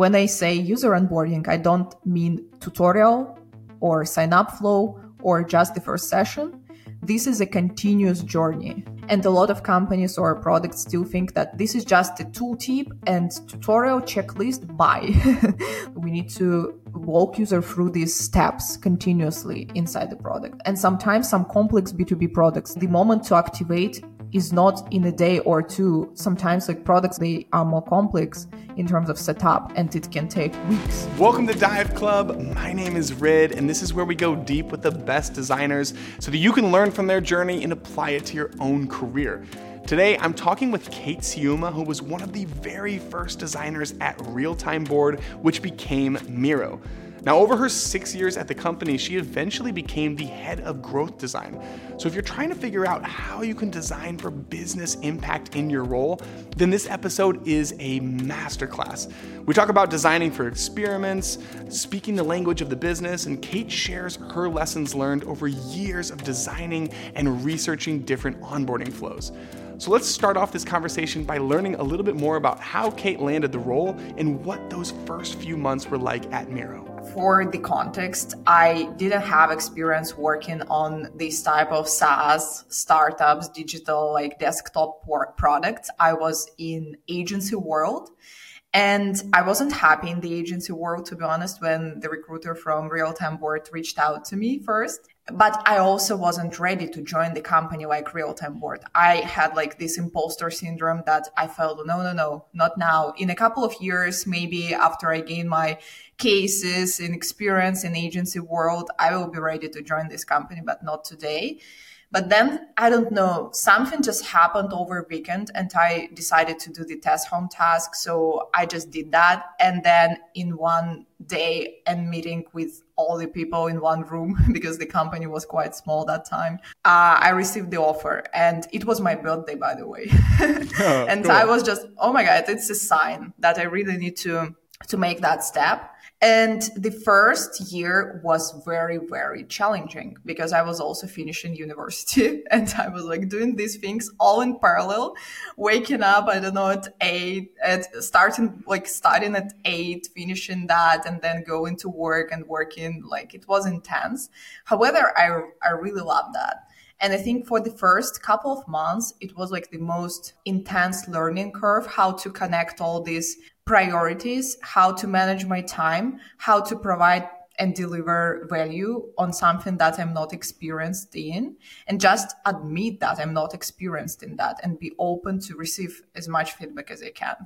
When I say user onboarding, I don't mean tutorial or sign up flow or just the first session. This is a continuous journey. And a lot of companies or products still think that this is just a tooltip and tutorial checklist. Bye. we need to walk user through these steps continuously inside the product. And sometimes some complex B2B products, the moment to activate is not in a day or two. Sometimes like products, they are more complex in terms of setup and it can take weeks. Welcome to Dive Club. My name is Ridd and this is where we go deep with the best designers so that you can learn from their journey and apply it to your own career. Today, I'm talking with Kate Syuma, who was one of the very first designers at Realtime Board, which became Miro. Now, over her six years at the company, she eventually became the head of growth design. So, if you're trying to figure out how you can design for business impact in your role, then this episode is a masterclass. We talk about designing for experiments, speaking the language of the business, and Kate shares her lessons learned over years of designing and researching different onboarding flows. So let's start off this conversation by learning a little bit more about how Kate landed the role and what those first few months were like at Miro for the context, I didn't have experience working on this type of SaaS startups, digital like desktop products. I was in agency world and I wasn't happy in the agency world, to be honest, when the recruiter from Realtime Board reached out to me first but I also wasn't ready to join the company like Realtime Board. I had like this imposter syndrome that I felt, no, no, no, not now. In a couple of years, maybe after I gain my cases and experience in agency world, I will be ready to join this company, but not today. But then I don't know, something just happened over weekend and I decided to do the test home task. So I just did that. And then in one day and meeting with all the people in one room because the company was quite small that time, uh, I received the offer and it was my birthday, by the way. oh, and cool. I was just, oh my God, it's a sign that I really need to, to make that step. And the first year was very, very challenging because I was also finishing university and I was like doing these things all in parallel, waking up, I don't know, at eight, at starting, like starting at eight, finishing that and then going to work and working. Like it was intense. However, I, I really love that. And I think for the first couple of months, it was like the most intense learning curve, how to connect all these priorities, how to manage my time, how to provide and deliver value on something that I'm not experienced in, and just admit that I'm not experienced in that and be open to receive as much feedback as I can.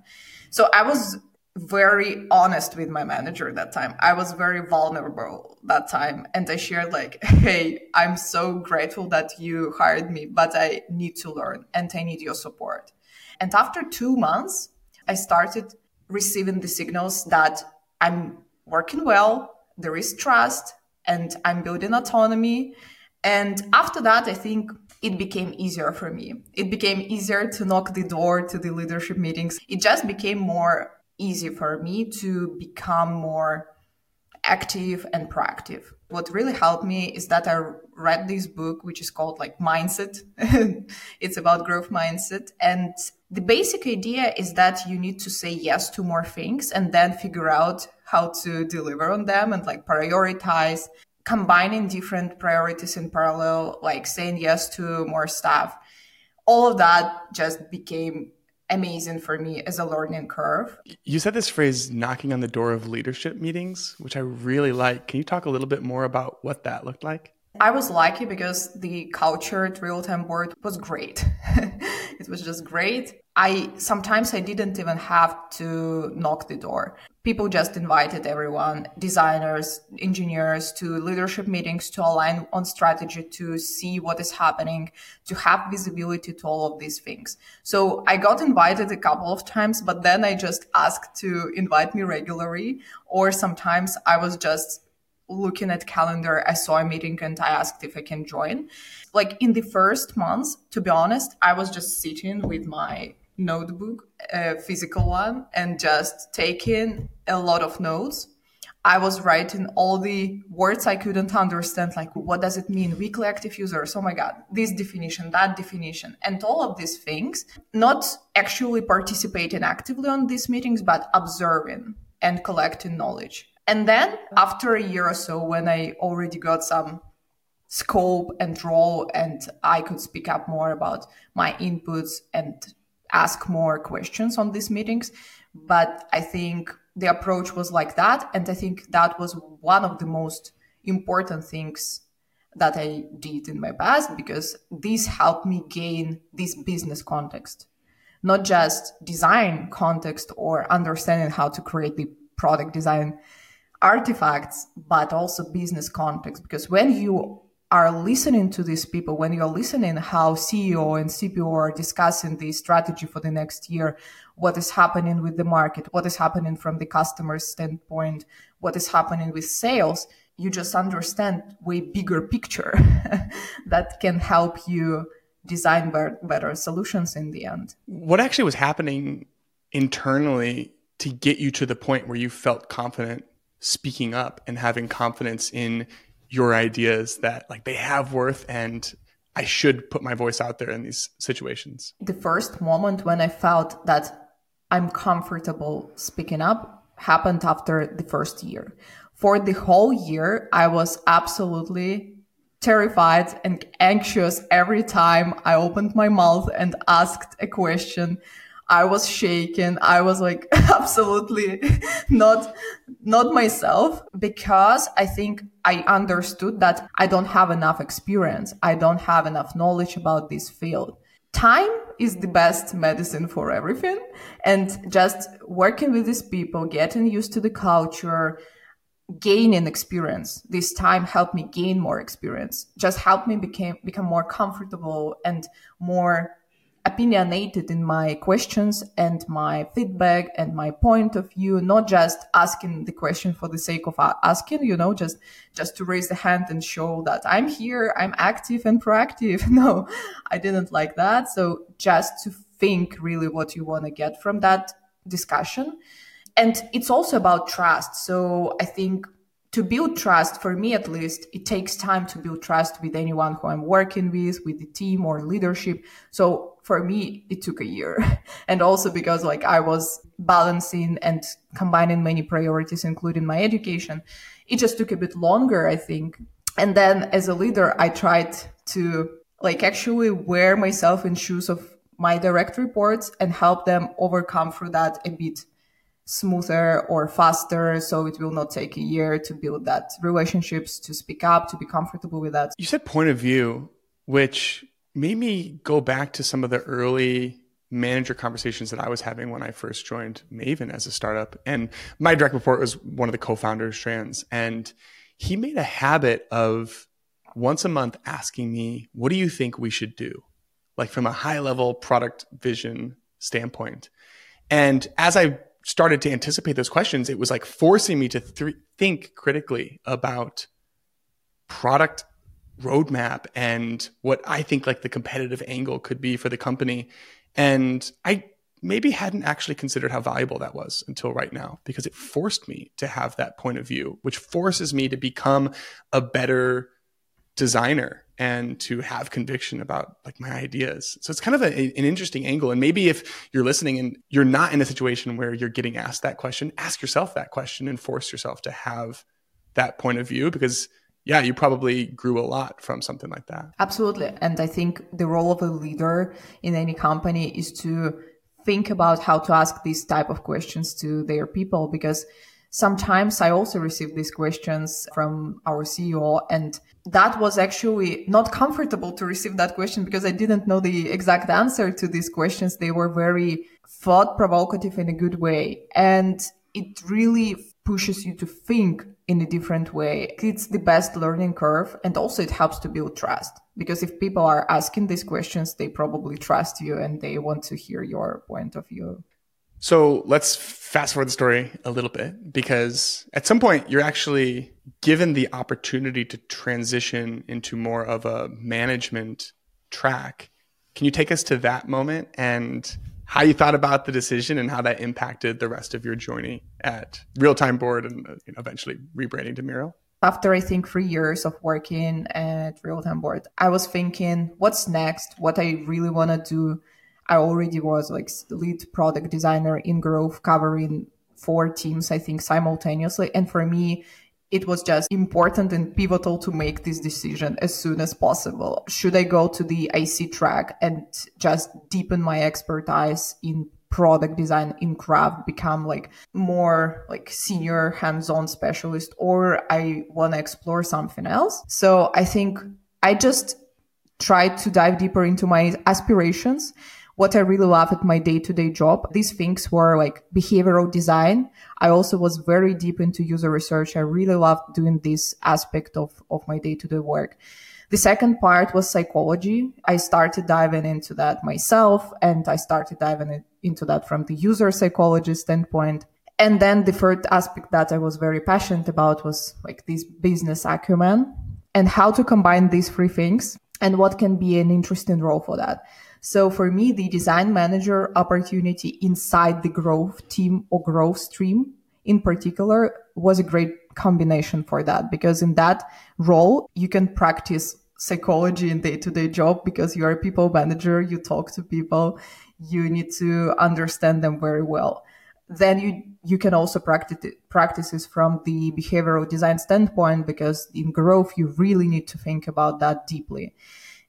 So I was very honest with my manager that time. I was very vulnerable that time. And I shared, like, hey, I'm so grateful that you hired me, but I need to learn and I need your support. And after two months, I started receiving the signals that I'm working well, there is trust, and I'm building autonomy. And after that, I think it became easier for me. It became easier to knock the door to the leadership meetings. It just became more easy for me to become more active and proactive. What really helped me is that I read this book, which is called like Mindset. it's about growth mindset. And the basic idea is that you need to say yes to more things and then figure out how to deliver on them and like prioritize combining different priorities in parallel like saying yes to more stuff all of that just became amazing for me as a learning curve you said this phrase knocking on the door of leadership meetings which i really like can you talk a little bit more about what that looked like I was lucky because the culture at Realtime Board was great. it was just great. I sometimes I didn't even have to knock the door. People just invited everyone, designers, engineers to leadership meetings to align on strategy, to see what is happening, to have visibility to all of these things. So I got invited a couple of times, but then I just asked to invite me regularly, or sometimes I was just looking at calendar, I saw a meeting and I asked if I can join. Like in the first months, to be honest, I was just sitting with my notebook, a physical one, and just taking a lot of notes. I was writing all the words I couldn't understand, like what does it mean? Weekly active users. Oh my God, this definition, that definition, and all of these things, not actually participating actively on these meetings, but observing and collecting knowledge. And then after a year or so, when I already got some scope and role and I could speak up more about my inputs and ask more questions on these meetings. But I think the approach was like that. And I think that was one of the most important things that I did in my past because this helped me gain this business context, not just design context or understanding how to create the product design artifacts, but also business context. Because when you are listening to these people, when you're listening how CEO and CPO are discussing the strategy for the next year, what is happening with the market, what is happening from the customer standpoint, what is happening with sales, you just understand way bigger picture that can help you design better, better solutions in the end. What actually was happening internally to get you to the point where you felt confident speaking up and having confidence in your ideas that like they have worth and I should put my voice out there in these situations? The first moment when I felt that I'm comfortable speaking up happened after the first year. For the whole year, I was absolutely terrified and anxious every time I opened my mouth and asked a question. I was shaken. I was like absolutely not, not myself because I think I understood that I don't have enough experience. I don't have enough knowledge about this field. Time is the best medicine for everything. And just working with these people, getting used to the culture, gaining experience. This time helped me gain more experience. Just helped me became, become more comfortable and more opinionated in my questions and my feedback and my point of view not just asking the question for the sake of asking you know just just to raise the hand and show that i'm here i'm active and proactive. No i didn't like that. So just to think really what you want to get from that discussion. And it's also about trust. So i think to build trust, for me at least, it takes time to build trust with anyone who I'm working with, with the team or leadership. So for me, it took a year. and also because like I was balancing and combining many priorities, including my education, it just took a bit longer, I think. And then as a leader, I tried to like actually wear myself in shoes of my direct reports and help them overcome through that a bit smoother or faster so it will not take a year to build that relationships to speak up to be comfortable with that you said point of view which made me go back to some of the early manager conversations that I was having when I first joined Maven as a startup. And my direct report was one of the co-founders, Trans, and he made a habit of once a month asking me, "What do you think we should do?" Like from a high level product vision standpoint. And as I started to anticipate those questions, it was like forcing me to th- think critically about product roadmap and what I think like the competitive angle could be for the company. And I maybe hadn't actually considered how valuable that was until right now because it forced me to have that point of view, which forces me to become a better designer and to have conviction about like my ideas. So it's kind of a, an interesting angle. And maybe if you're listening and you're not in a situation where you're getting asked that question, ask yourself that question and force yourself to have that point of view because yeah, you probably grew a lot from something like that. Absolutely. And I think the role of a leader in any company is to think about how to ask these type of questions to their people because sometimes I also receive these questions from our CEO and that was actually not comfortable to receive that question because I didn't know the exact answer to these questions. They were very thought provocative in a good way. And it really pushes you to think in a different way. It's the best learning curve. And also it helps to build trust because if people are asking these questions, they probably trust you and they want to hear your point of view. So let's fast forward the story a little bit because at some point you're actually given the opportunity to transition into more of a management track. Can you take us to that moment and how you thought about the decision and how that impacted the rest of your journey at Real Time Board and uh, eventually rebranding to Miro? After I think three years of working at Real Time Board, I was thinking, what's next? What I really want to do I already was like lead product designer in growth covering four teams, I think, simultaneously. And for me, it was just important and pivotal to make this decision as soon as possible. Should I go to the IC track and just deepen my expertise in product design in craft become like more like senior hands-on specialist or i want to explore something else so i think i just tried to dive deeper into my aspirations what I really love at my day to day job. These things were like behavioral design. I also was very deep into user research. I really loved doing this aspect of, of my day to day work. The second part was psychology. I started diving into that myself and I started diving into that from the user psychology standpoint. And then the third aspect that I was very passionate about was like this business acumen and how to combine these three things and what can be an interesting role for that. So for me, the design manager opportunity inside the growth team or growth stream in particular was a great combination for that because in that role, you can practice psychology in day to day job because you are a people manager. You talk to people. You need to understand them very well. Then you, you can also practice practices from the behavioral design standpoint because in growth, you really need to think about that deeply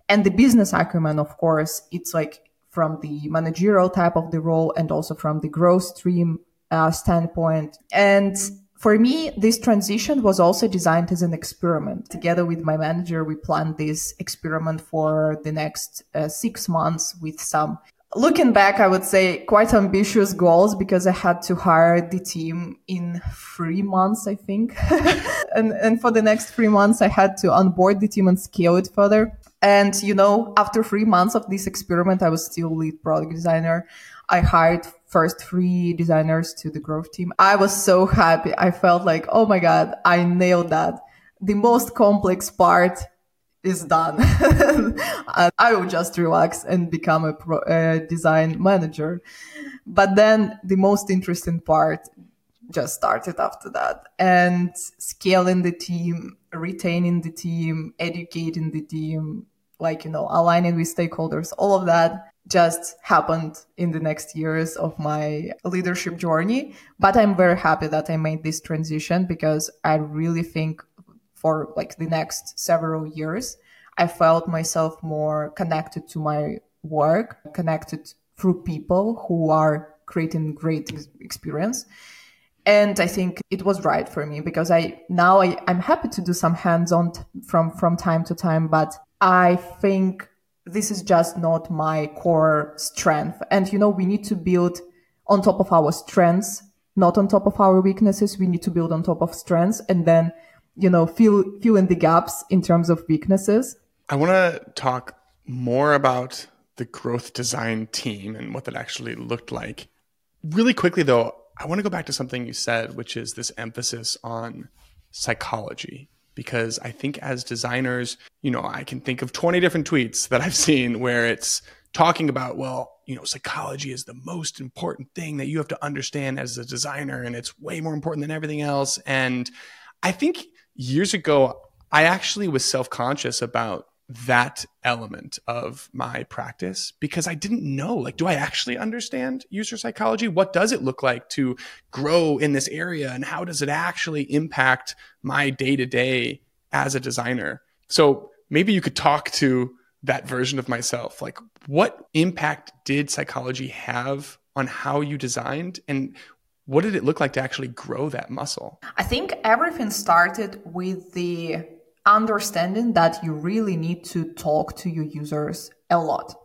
and the business acumen, of course, it's like from the managerial type of the role and also from the growth stream uh, standpoint. And for me, this transition was also designed as an experiment. Together with my manager, we planned this experiment for the next uh, six months with some looking back, I would say quite ambitious goals because I had to hire the team in three months, I think. and, and for the next three months, I had to onboard the team and scale it further. And, you know, after three months of this experiment, I was still lead product designer. I hired first three designers to the growth team. I was so happy. I felt like, oh my God, I nailed that. The most complex part is done. I will just relax and become a, pro, a design manager. But then the most interesting part just started after that and scaling the team, retaining the team, educating the team, like, you know, aligning with stakeholders, all of that just happened in the next years of my leadership journey. But I'm very happy that I made this transition because I really think for like the next several years, I felt myself more connected to my work, connected through people who are creating great experience. And I think it was right for me because I now I, I'm happy to do some hands-on t- from from time to time, but I think this is just not my core strength. And, you know, we need to build on top of our strengths, not on top of our weaknesses. We need to build on top of strengths and then, you know, fill, fill in the gaps in terms of weaknesses. I want to talk more about the growth design team and what that actually looked like. Really quickly, though, I want to go back to something you said, which is this emphasis on psychology because I think as designers, you know, I can think of 20 different tweets that I've seen where it's talking about, well, you know, psychology is the most important thing that you have to understand as a designer and it's way more important than everything else. And I think years ago, I actually was self conscious about that element of my practice because I didn't know like do I actually understand user psychology? What does it look like to grow in this area and how does it actually impact my day to day as a designer? So maybe you could talk to that version of myself like what impact did psychology have on how you designed and what did it look like to actually grow that muscle? I think everything started with the understanding that you really need to talk to your users a lot.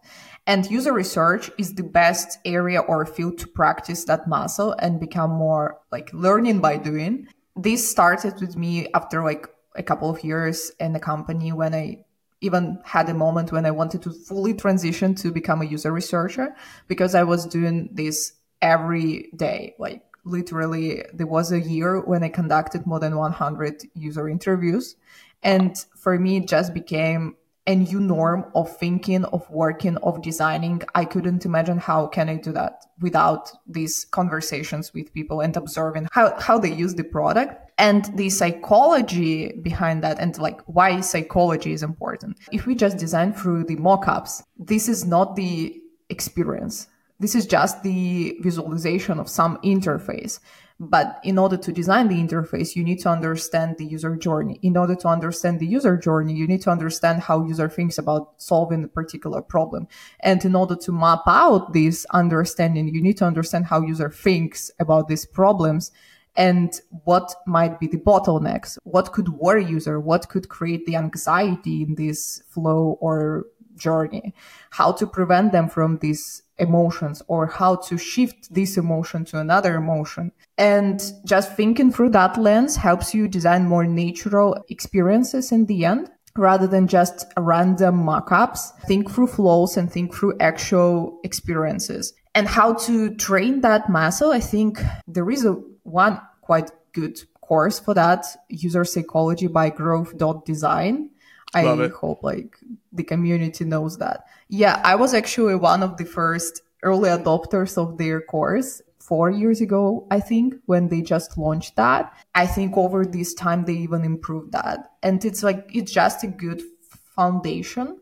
And user research is the best area or field to practice that muscle and become more like learning by doing. This started with me after like a couple of years in the company when I even had a moment when I wanted to fully transition to become a user researcher because I was doing this every day. Like literally, there was a year when I conducted more than 100 user interviews and for me, it just became a new norm of thinking, of working, of designing. I couldn't imagine how can I do that without these conversations with people and observing how, how they use the product and the psychology behind that and like why psychology is important. If we just design through the mockups, this is not the experience. This is just the visualization of some interface. But in order to design the interface, you need to understand the user journey. In order to understand the user journey, you need to understand how user thinks about solving a particular problem. And in order to map out this understanding, you need to understand how user thinks about these problems and what might be the bottlenecks, what could worry user, what could create the anxiety in this flow or journey, how to prevent them from these emotions or how to shift this emotion to another emotion. And just thinking through that lens helps you design more natural experiences in the end rather than just random mockups. Think through flows and think through actual experiences. And how to train that muscle, I think there is a one quite good course for that, user psychology by growth.design. I hope like the community knows that. Yeah, I was actually one of the first early adopters of their course four years ago, I think, when they just launched that. I think over this time they even improved that. And it's like, it's just a good foundation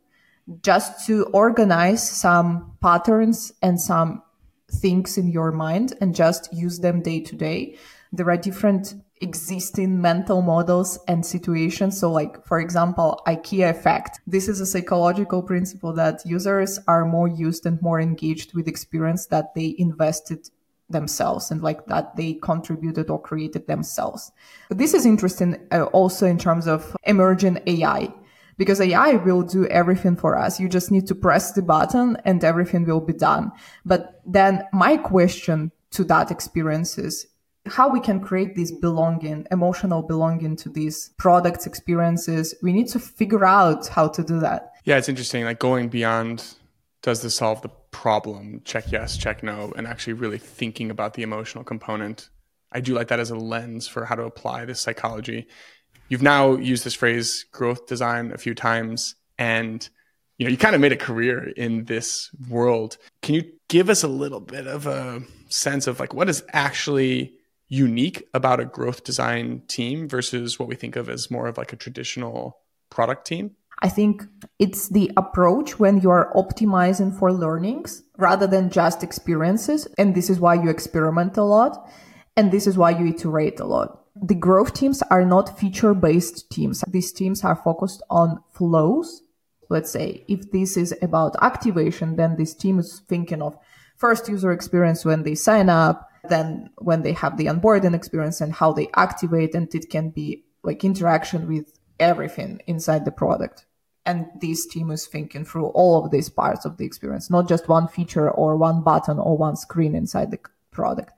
just to organize some patterns and some things in your mind and just use them day to day. There are different existing mental models and situations. So like, for example, IKEA effect. This is a psychological principle that users are more used and more engaged with experience that they invested themselves and like that they contributed or created themselves. But this is interesting uh, also in terms of emerging AI because AI will do everything for us. You just need to press the button and everything will be done. But then my question to that experience is how we can create this belonging, emotional belonging to these products, experiences. We need to figure out how to do that. Yeah, it's interesting. Like going beyond does this solve the problem? Check yes, check no, and actually really thinking about the emotional component. I do like that as a lens for how to apply this psychology. You've now used this phrase growth design a few times and you know, you kind of made a career in this world. Can you give us a little bit of a sense of like what is actually unique about a growth design team versus what we think of as more of like a traditional product team? I think it's the approach when you are optimizing for learnings rather than just experiences. And this is why you experiment a lot. And this is why you iterate a lot. The growth teams are not feature based teams. These teams are focused on flows. Let's say if this is about activation, then this team is thinking of first user experience when they sign up, then when they have the onboarding experience and how they activate and it can be like interaction with everything inside the product. And this team is thinking through all of these parts of the experience not just one feature or one button or one screen inside the product.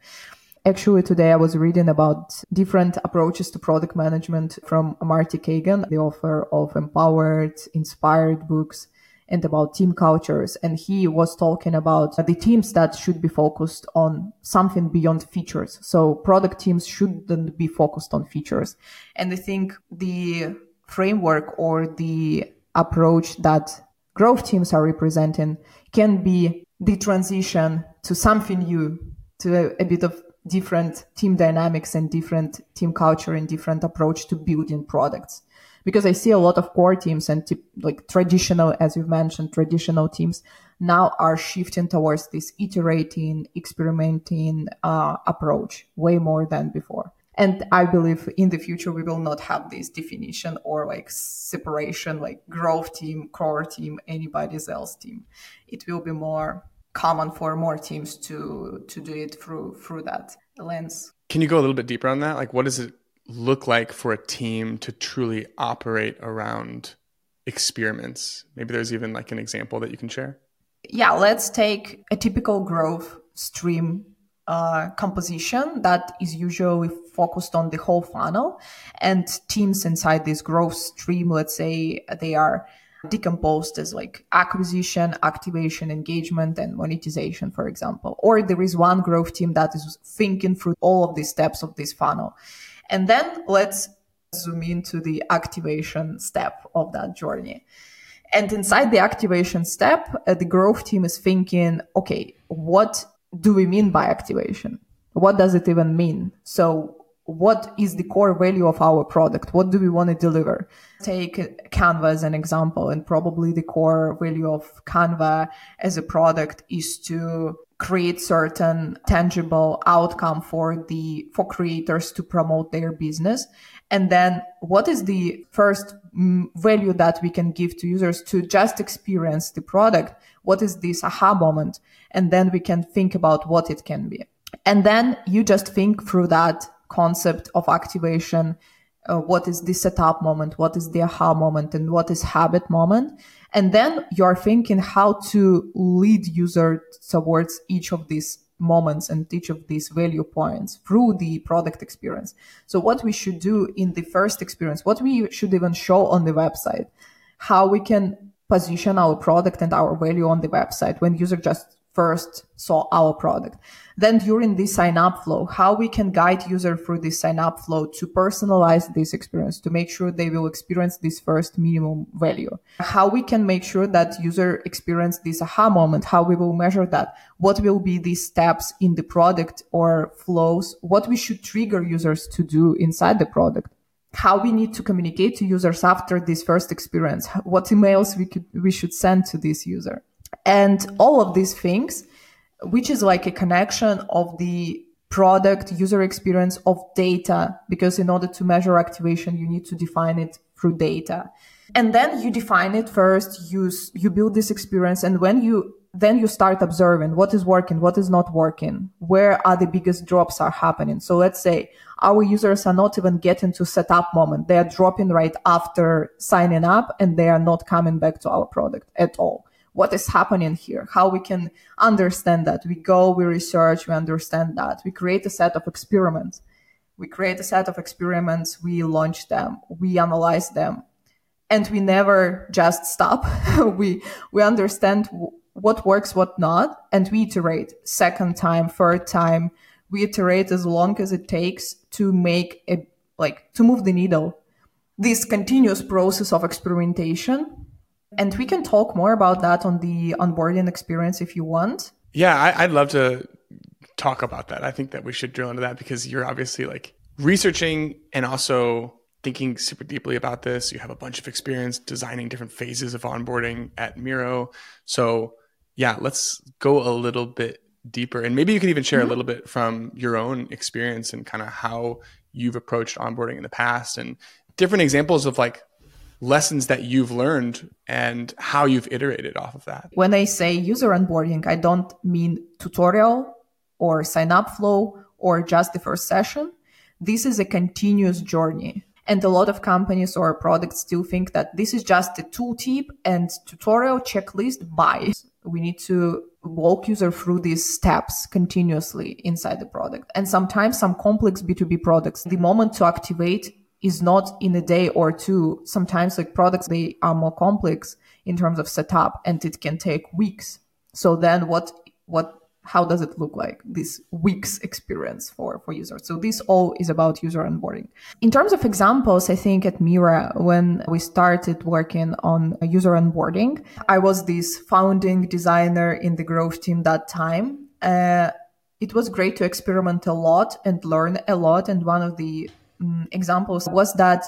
Actually today i was reading about different approaches to product management from marty cagan the author of empowered inspired books and about team cultures. And he was talking about the teams that should be focused on something beyond features. So product teams shouldn't be focused on features. And I think the framework or the approach that growth teams are representing can be the transition to something new, to a, a bit of different team dynamics and different team culture and different approach to building products because I see a lot of core teams and t- like traditional, as you've mentioned, traditional teams now are shifting towards this iterating, experimenting uh, approach way more than before. And I believe in the future we will not have this definition or like separation, like growth team, core team, anybody's else team. It will be more common for more teams to to do it through through that lens. Can you go a little bit deeper on that? Like, what does it look like for a team to truly operate around experiments? Maybe there's even like an example that you can share. Yeah, let's take a typical growth stream uh, composition that is usually focused on the whole funnel. And teams inside this growth stream, let's say they are decomposed as like acquisition, activation, engagement, and monetization, for example. Or there is one growth team that is thinking through all of the steps of this funnel. And then let's zoom into the activation step of that journey. And inside the activation step, uh, the growth team is thinking, okay, what do we mean by activation? What does it even mean? So what is the core value of our product? What do we want to deliver? Take Canva as an example, and probably the core value of Canva as a product is to create certain tangible outcome for the for creators to promote their business. And then what is the first mm, value that we can give to users to just experience the product? What is this aha moment? And then we can think about what it can be. And then you just think through that concept of activation uh, what is the setup moment what is the aha moment and what is habit moment and then you're thinking how to lead user towards each of these moments and each of these value points through the product experience. So what we should do in the first experience, what we should even show on the website, how we can position our product and our value on the website when user just first saw our product. Then during the sign up flow, how we can guide user through this sign up flow to personalize this experience, to make sure they will experience this first minimum value. How we can make sure that user experience this aha moment, how we will measure that, what will be the steps in the product or flows, what we should trigger users to do inside the product how we need to communicate to users after this first experience, what emails we could, we should send to this user. And all of these things, which is like a connection of the product user experience of data, because in order to measure activation, you need to define it through data. And then you define it first, you, you build this experience. And when you, then you start observing what is working, what is not working, where are the biggest drops are happening. So let's say our users are not even getting to setup moment. They are dropping right after signing up and they are not coming back to our product at all what is happening here, how we can understand that. We go, we research, we understand that. We create a set of experiments. We create a set of experiments, we launch them, we analyze them, and we never just stop. we we understand what works, what not, and we iterate second time, third time. We iterate as long as it takes to make a like to move the needle. This continuous process of experimentation and we can talk more about that on the onboarding experience if you want. Yeah, I, would love to talk about that. I think that we should drill into that because you're obviously like researching and also thinking super deeply about this. You have a bunch of experience designing different phases of onboarding at Miro. So, yeah, let's go a little bit deeper. And maybe you can even share mm-hmm. a little bit from your own experience and kind of how you've approached onboarding in the past and different examples of like lessons that you've learned and how you've iterated off of that. When I say user onboarding, I don't mean tutorial or sign up flow or just the first session. This is a continuous journey. And a lot of companies or products still think that this is just a tooltip and tutorial checklist buy. We need to walk user through these steps continuously inside the product. And sometimes some complex B2B products, the moment to activate is not in a day or two. Sometimes like products, they are more complex in terms of setup and it can take weeks. So then what, what, how does it look like this weeks experience for, for users? So this all is about user onboarding. In terms of examples, I think at Miro, when we started working on user onboarding, I was this founding designer in the growth team that time. Uh, it was great to experiment a lot and learn a lot. And one of the um, examples was that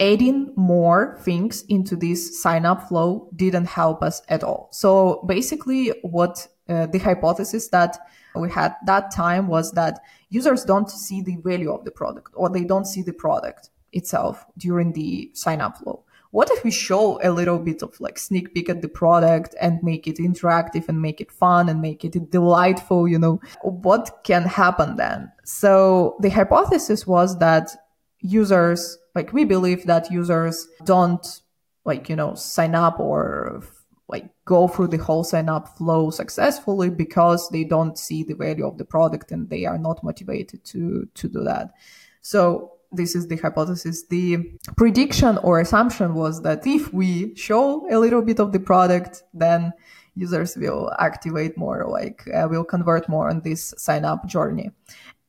adding more things into this sign up flow didn't help us at all. So basically what uh, the hypothesis that we had that time was that users don't see the value of the product or they don't see the product itself during the sign up flow. What if we show a little bit of like sneak peek at the product and make it interactive and make it fun and make it delightful, you know? What can happen then? So the hypothesis was that users, like we believe that users don't like, you know, sign up or like go through the whole sign up flow successfully because they don't see the value of the product and they are not motivated to to do that. So this is the hypothesis. The prediction or assumption was that if we show a little bit of the product, then users will activate more, like uh, will convert more on this sign up journey.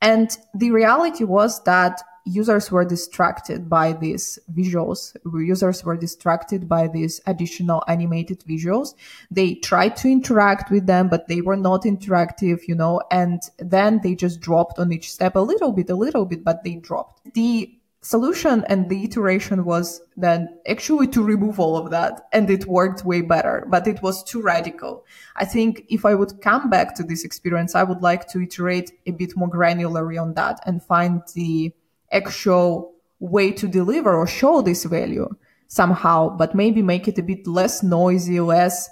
And the reality was that users were distracted by these visuals. Users were distracted by these additional animated visuals. They tried to interact with them, but they were not interactive, you know, and then they just dropped on each step a little bit, a little bit, but they dropped. The solution and the iteration was then actually to remove all of that and it worked way better but it was too radical i think if i would come back to this experience i would like to iterate a bit more granularly on that and find the actual way to deliver or show this value somehow but maybe make it a bit less noisy less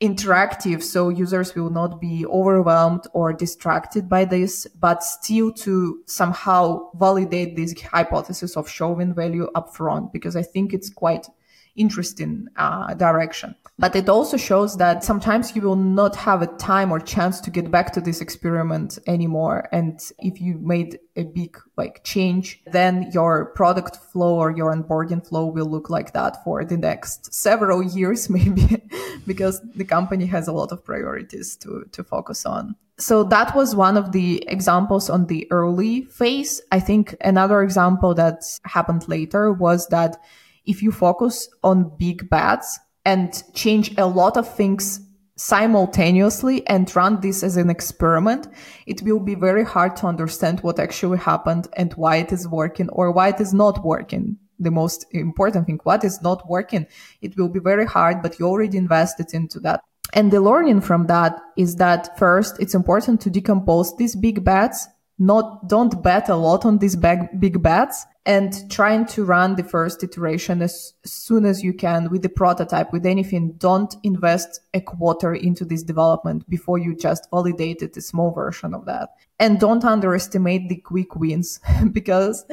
interactive so users will not be overwhelmed or distracted by this, but still to somehow validate this hypothesis of showing value upfront because I think it's quite interesting uh, direction. But it also shows that sometimes you will not have a time or chance to get back to this experiment anymore. And if you made a big like change, then your product flow or your onboarding flow will look like that for the next several years, maybe, because the company has a lot of priorities to, to focus on. So that was one of the examples on the early phase. I think another example that happened later was that if you focus on big bets and change a lot of things simultaneously and run this as an experiment, it will be very hard to understand what actually happened and why it is working or why it is not working. The most important thing, what is not working? It will be very hard, but you already invested into that. And the learning from that is that first, it's important to decompose these big bets not don't bet a lot on these big, big bets and trying to run the first iteration as soon as you can with the prototype with anything. Don't invest a quarter into this development before you just validated a small version of that. And don't underestimate the quick wins because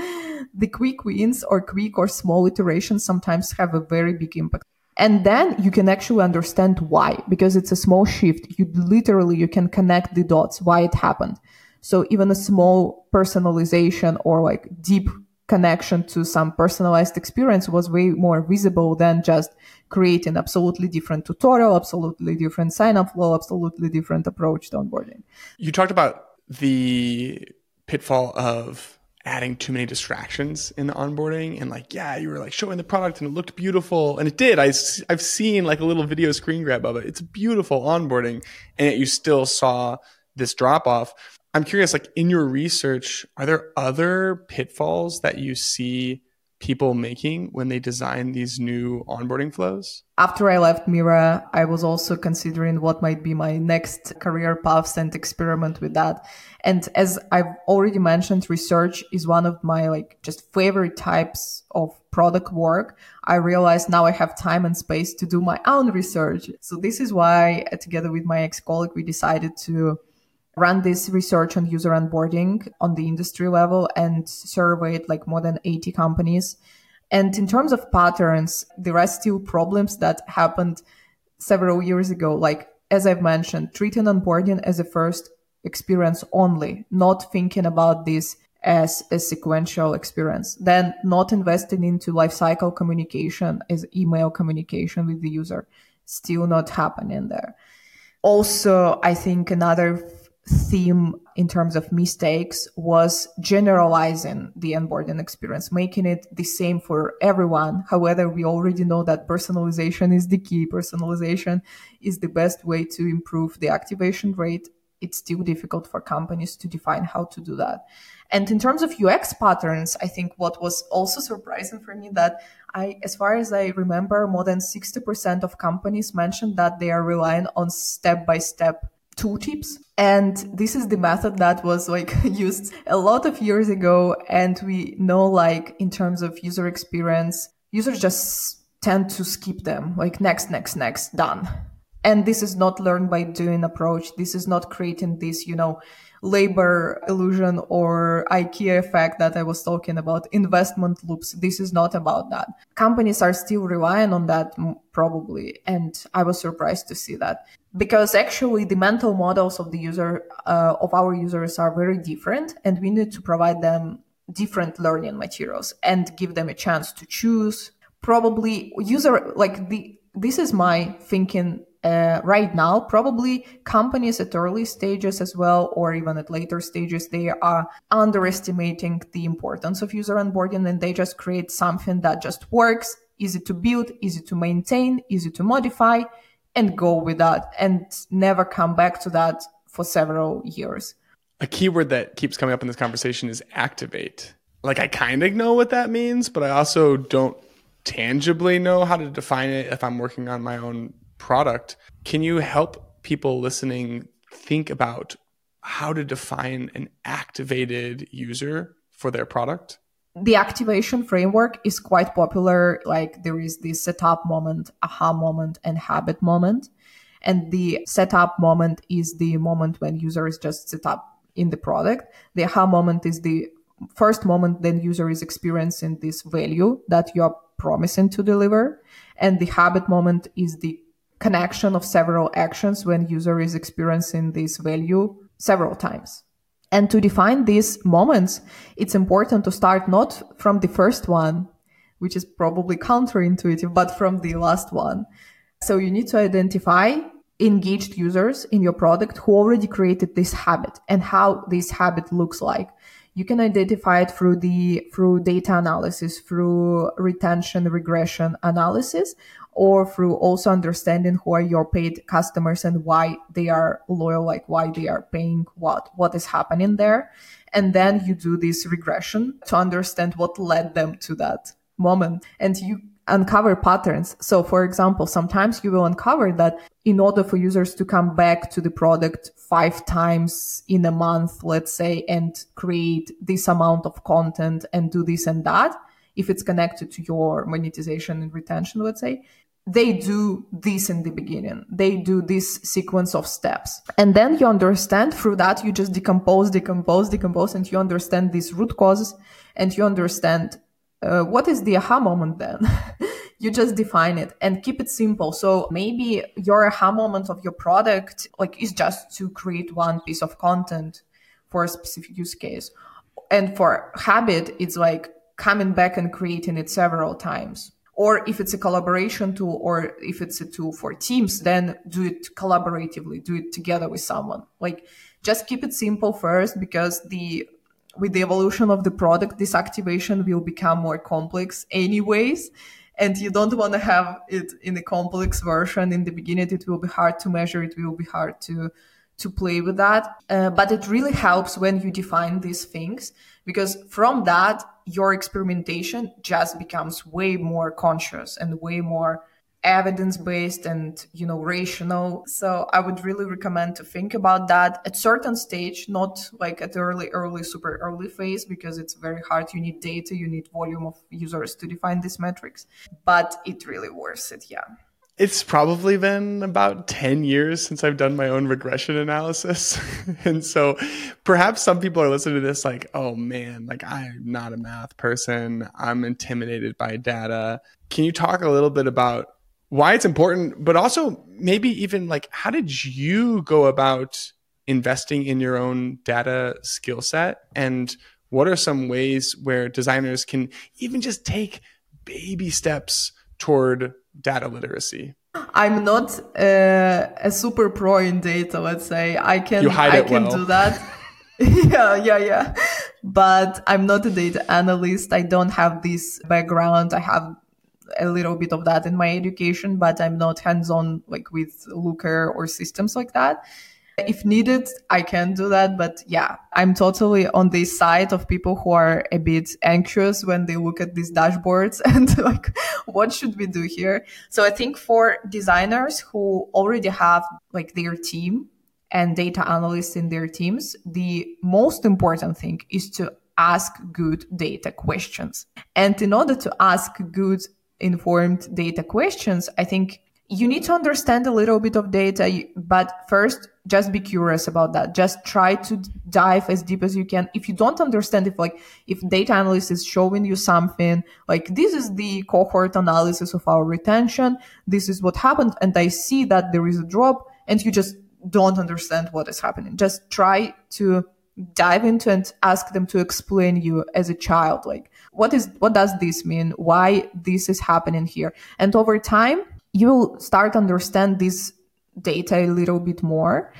the quick wins or quick or small iterations sometimes have a very big impact. And then you can actually understand why because it's a small shift. You literally you can connect the dots why it happened so even a small personalization or like deep connection to some personalized experience was way more visible than just creating absolutely different tutorial, absolutely different sign up flow, absolutely different approach to onboarding. You talked about the pitfall of adding too many distractions in the onboarding and like yeah you were like showing the product and it looked beautiful and it did. I, i've seen like a little video screen grab of it. It's beautiful onboarding and yet you still saw this drop off I'm curious, like in your research, are there other pitfalls that you see people making when they design these new onboarding flows? After I left Miro, I was also considering what might be my next career paths and experiment with that. And as I've already mentioned, research is one of my like just favorite types of product work. I realized now I have time and space to do my own research. So this is why uh, together with my ex-colleague, we decided to ran this research on user onboarding on the industry level and surveyed like more than 80 companies. And in terms of patterns, there are still problems that happened several years ago. Like, as I've mentioned, treating onboarding as a first experience only, not thinking about this as a sequential experience. Then not investing into lifecycle communication as email communication with the user. Still not happening there. Also, I think another theme in terms of mistakes was generalizing the onboarding experience, making it the same for everyone. However, we already know that personalization is the key. Personalization is the best way to improve the activation rate. It's still difficult for companies to define how to do that. And in terms of UX patterns, I think what was also surprising for me that I, as far as I remember, more than 60% of companies mentioned that they are relying on step by step tooltips. And this is the method that was like used a lot of years ago. And we know like in terms of user experience, users just tend to skip them like next, next, next, done. And this is not learned by doing approach. This is not creating this, you know, labor illusion or IKEA effect that I was talking about, investment loops. This is not about that. Companies are still relying on that probably. And I was surprised to see that because actually the mental models of the user, uh, of our users are very different and we need to provide them different learning materials and give them a chance to choose. Probably user, like the, this is my thinking uh, right now, probably companies at early stages as well, or even at later stages, they are underestimating the importance of user onboarding and they just create something that just works, easy to build, easy to maintain, easy to modify, and go with that and never come back to that for several years. A keyword that keeps coming up in this conversation is activate. like I kind of know what that means, but I also don't tangibly know how to define it if I'm working on my own product. Can you help people listening think about how to define an activated user for their product? The activation framework is quite popular. Like there is the setup moment, aha moment, and habit moment. And the setup moment is the moment when user is just set up in the product. The aha moment is the first moment then user is experiencing this value that you're promising to deliver. And the habit moment is the connection of several actions when user is experiencing this value several times. And to define these moments, it's important to start not from the first one, which is probably counterintuitive, but from the last one. So you need to identify engaged users in your product who already created this habit and how this habit looks like you can identify it through the through data analysis through retention regression analysis or through also understanding who are your paid customers and why they are loyal like why they are paying what what is happening there. And then you do this regression to understand what led them to that moment. And you uncover patterns. So for example, sometimes you will uncover that in order for users to come back to the product five times in a month, let's say, and create this amount of content and do this and that, if it's connected to your monetization and retention, let's say, they do this in the beginning. They do this sequence of steps. And then you understand through that, you just decompose, decompose, decompose, and you understand these root causes and you understand uh, what is the aha moment then? you just define it and keep it simple. So maybe your aha moment of your product like is just to create one piece of content for a specific use case. And for habit, it's like coming back and creating it several times. Or if it's a collaboration tool or if it's a tool for teams, then do it collaboratively, do it together with someone. Like just keep it simple first because the with the evolution of the product, this activation will become more complex anyways. And you don't want to have it in a complex version in the beginning. It will be hard to measure. It will be hard to, to play with that. Uh, but it really helps when you define these things because from that, your experimentation just becomes way more conscious and way more evidence based and you know rational so i would really recommend to think about that at certain stage not like at early early super early phase because it's very hard you need data you need volume of users to define these metrics but it really worth it yeah it's probably been about 10 years since I've done my own regression analysis. and so perhaps some people are listening to this like, oh man, like I'm not a math person. I'm intimidated by data. Can you talk a little bit about why it's important, but also maybe even like how did you go about investing in your own data skill set? And what are some ways where designers can even just take baby steps toward data literacy? I'm not uh, a super pro in data, let's say. I can I can well. do that. yeah, yeah, yeah. But I'm not a data analyst. I don't have this background. I have a little bit of that in my education, but I'm not hands on like with Looker or systems like that. If needed, I can do that. But yeah, I'm totally on the side of people who are a bit anxious when they look at these dashboards and like, what should we do here? So I think for designers who already have like their team and data analysts in their teams, the most important thing is to ask good data questions. And in order to ask good informed data questions, I think you need to understand a little bit of data, but first just be curious about that. Just try to dive as deep as you can. If you don't understand if like, if data analyst is showing you something, like this is the cohort analysis of our retention. This is what happened. And I see that there is a drop and you just don't understand what is happening. Just try to dive into and ask them to explain you as a child like what is what does this mean? Why this is happening here? And over time you will start understand this data a little bit more.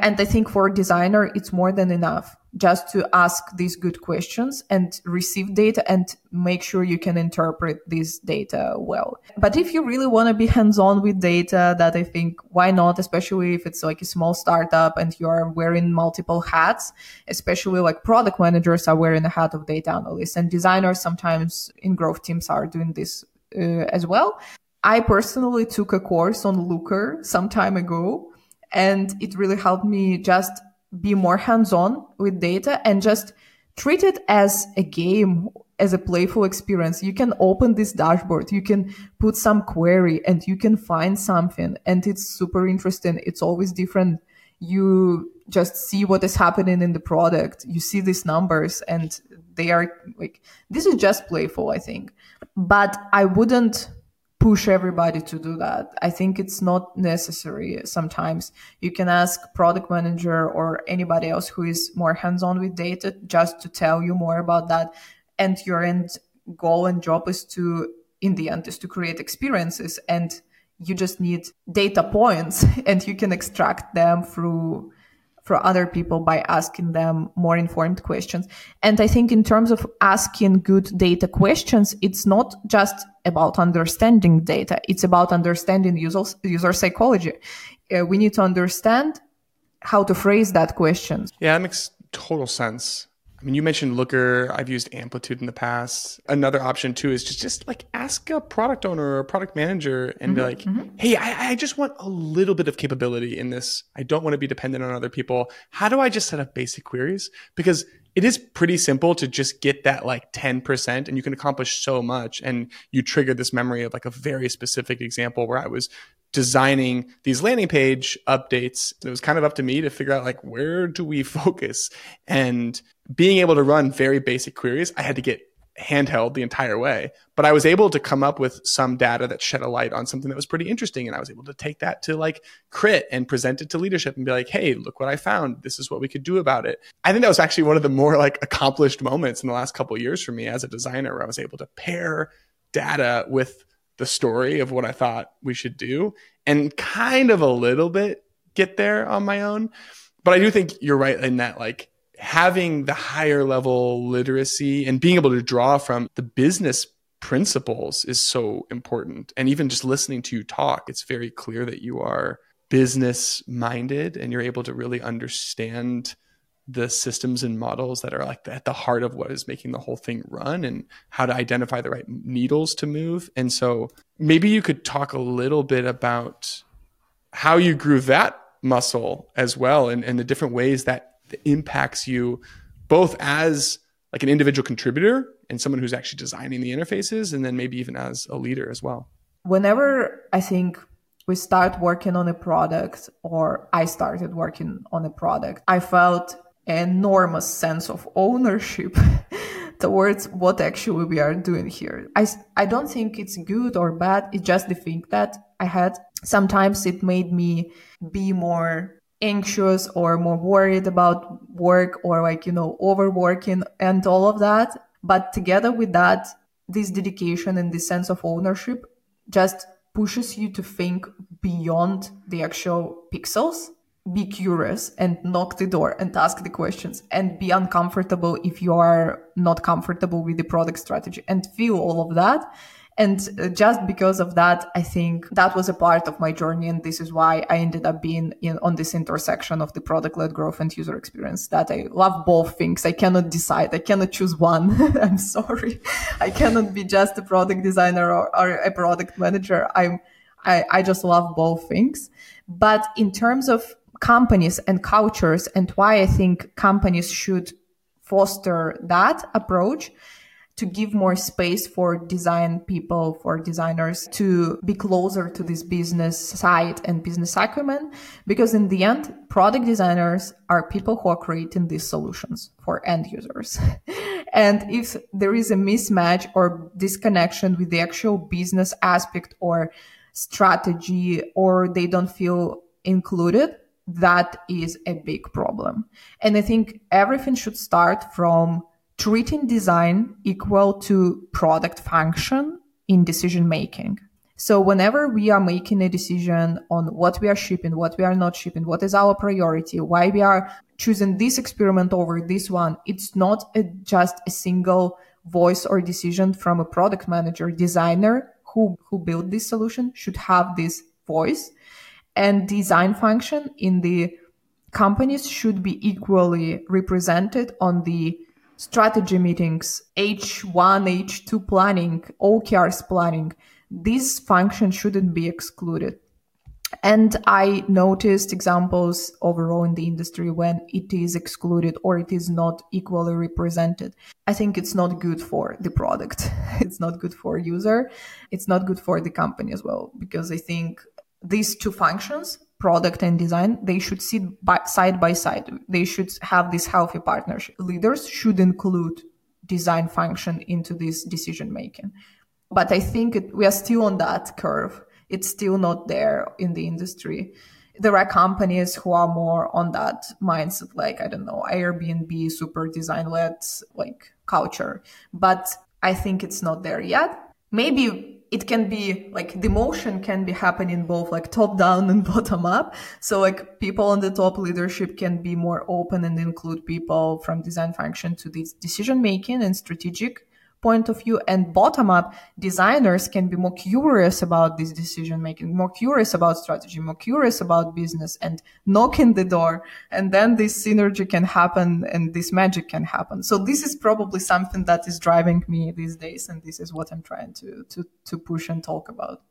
And i think for a designer it's more than enough just to ask these good questions and receive data and make sure you can interpret this data well. But if you really want to be hands on with data, that I think why not, especially if it's like a small startup and you're wearing multiple hats, especially like product managers are wearing a hat of data analysts and designers sometimes in growth teams are doing this uh, as well. I personally took a course on Looker some time ago and it really helped me just be more hands on with data and just treat it as a game, as a playful experience. You can open this dashboard, you can put some query and you can find something and it's super interesting. It's always different. You just see what is happening in the product. You see these numbers and they are like, this is just playful, I think. But I wouldn't push everybody to do that. I think it's not necessary sometimes. You can ask product manager or anybody else who is more hands-on with data just to tell you more about that. And your end goal and job is to, in the end, is to create experiences and you just need data points and you can extract them through for other people by asking them more informed questions. And I think in terms of asking good data questions, it's not just about understanding data. It's about understanding user, user psychology. Uh, we need to understand how to phrase that question. Yeah, that makes total sense. I mean, you mentioned Looker. I've used Amplitude in the past. Another option too is just just like ask a product owner or a product manager and mm-hmm, be like, mm-hmm. "Hey, I, I just want a little bit of capability in this. I don't want to be dependent on other people. How do I just set up basic queries? Because it is pretty simple to just get that like 10% and you can accomplish so much. And you triggered this memory of like a very specific example where I was designing these landing page updates. It was kind of up to me to figure out like where do we focus and being able to run very basic queries. I had to get handheld the entire way, but I was able to come up with some data that shed a light on something that was pretty interesting. And I was able to take that to like crit and present it to leadership and be like, Hey, look what I found. This is what we could do about it. I think that was actually one of the more like accomplished moments in the last couple years for me as a designer, where I was able to pair data with the story of what I thought we should do and kind of a little bit get there on my own. But I do think you're right in that like having the higher level literacy and being able to draw from the business principles is so important. And even just listening to you talk, it's very clear that you are business minded and you're able to really understand the systems and models that are like at the heart of what is making the whole thing run and how to identify the right needles to move. And so maybe you could talk a little bit about how you grew that muscle as well and, and the different ways that impacts you both as like an individual contributor and someone who's actually designing the interfaces and then maybe even as a leader as well. Whenever I think we start working on a product or I started working on a product, I felt enormous sense of ownership towards what actually we are doing here. I, I don't think it's good or bad. It's just the thing that I had. Sometimes it made me be more anxious or more worried about work or like, you know, overworking and all of that. But together with that, this dedication and this sense of ownership just pushes you to think beyond the actual pixels be curious and knock the door and ask the questions and be uncomfortable if you are not comfortable with the product strategy and feel all of that. And uh, just because of that, I think that was a part of my journey. And this is why I ended up being in, on this intersection of the product led growth and user experience that I love both things. I cannot decide. I cannot choose one. I'm sorry. I cannot be just a product designer or, or a product manager. I'm, I, I just love both things. But in terms of companies and cultures and why I think companies should foster that approach to give more space for design people, for designers to be closer to this business side and business acumen. Because in the end, product designers are people who are creating these solutions for end users. and if there is a mismatch or disconnection with the actual business aspect or strategy, or they don't feel included, that is a big problem. And I think everything should start from treating design equal to product function in decision making. So whenever we are making a decision on what we are shipping, what we are not shipping, what is our priority, why we are choosing this experiment over this one, it's not a, just a single voice or decision from a product manager, designer who, who built this solution should have this voice and design function in the companies should be equally represented on the strategy meetings, H1, H2 planning, OKRs planning this function shouldn't be excluded. And I noticed examples overall in the industry when it is excluded or it is not equally represented. I think it's not good for the product. it's not good for user. It's not good for the company as well, because I think these two functions, product and design, they should sit by, side by side. They should have this healthy partnership. Leaders should include design function into this decision making but I think it, we are still on that curve. It's still not there in the industry. There are companies who are more on that mindset, like, I don't know, Airbnb, super design led, like culture. But I think it's not there yet. Maybe it can be like the motion can be happening both like top down and bottom up. So like people on the top leadership can be more open and include people from design function to this decision making and strategic point of view and bottom up designers can be more curious about this decision making more curious about strategy more curious about business and knock in the door. And then this synergy can happen and this magic can happen. So this is probably something that is driving me these days and this is what i'm trying to to to push and talk about.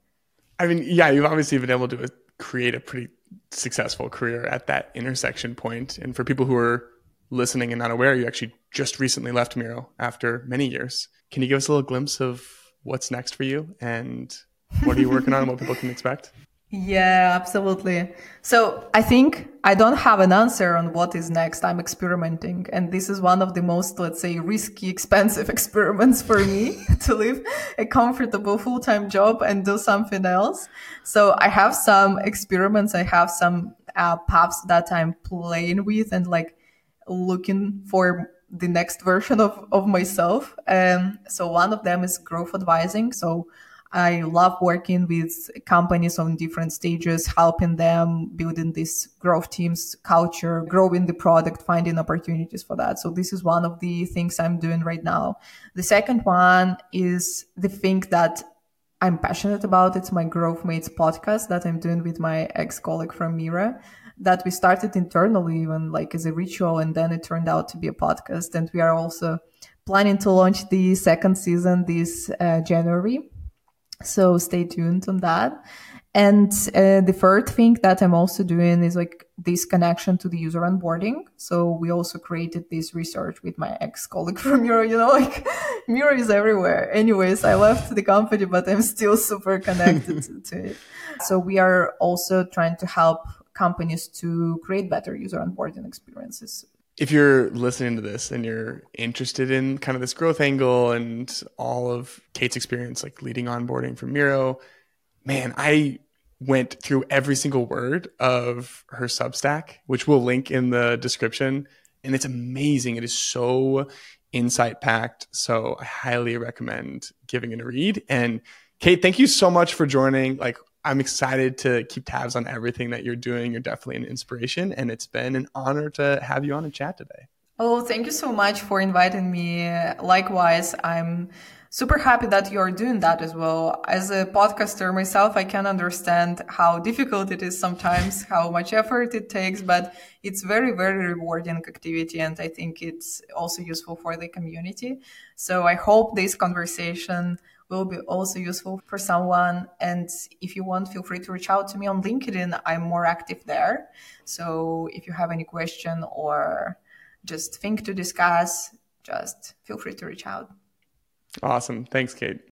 I mean yeah you've obviously been able to uh, create a pretty successful career at that intersection point. And for people who are listening and not aware, you actually just recently left Miro after many years. Can you give us a little glimpse of what's next for you and what are you working on and what people can expect? Yeah, absolutely. So I think I don't have an answer on what is next. I'm experimenting. And this is one of the most, let's say, risky, expensive experiments for me to leave a comfortable full-time job and do something else. So I have some experiments. I have some uh, paths that I'm playing with and like looking for the next version of, of myself. Um, so one of them is growth advising. So I love working with companies on different stages, helping them building this growth teams culture, growing the product, finding opportunities for that. So this is one of the things I'm doing right now. The second one is the thing that I'm passionate about. It's my Growthmates podcast that I'm doing with my ex colleague from Miro that we started internally even like as a ritual and then it turned out to be a podcast. And we are also planning to launch the second season this uh, january. So stay tuned on that. And uh, the third thing that i'm also doing is like this connection to the user onboarding. So we also created this research with my ex-colleague from Miro you know like Miro is everywhere. Anyways i left the company but i'm still super connected to it. So we are also trying to help companies to create better user onboarding experiences. If you're listening to this and you're interested in kind of this growth angle and all of Kate's experience, like leading onboarding from Miro, man, I went through every single word of her Substack, which we'll link in the description. And it's amazing. It is so insight packed. So I highly recommend giving it a read. And Kate, thank you so much for joining. Like I'm excited to keep tabs on everything that you're doing. You're definitely an inspiration, and it's been an honor to have you on a chat today. Oh, thank you so much for inviting me. Likewise, I'm super happy that you're doing that as well. As a podcaster myself, I can understand how difficult it is sometimes, how much effort it takes, but it's very, very rewarding activity. And I think it's also useful for the community. So I hope this conversation will be also useful for someone. And if you want, feel free to reach out to me on LinkedIn. I'm more active there. So if you have any question or just think to discuss, just feel free to reach out. Awesome. Thanks, Kate.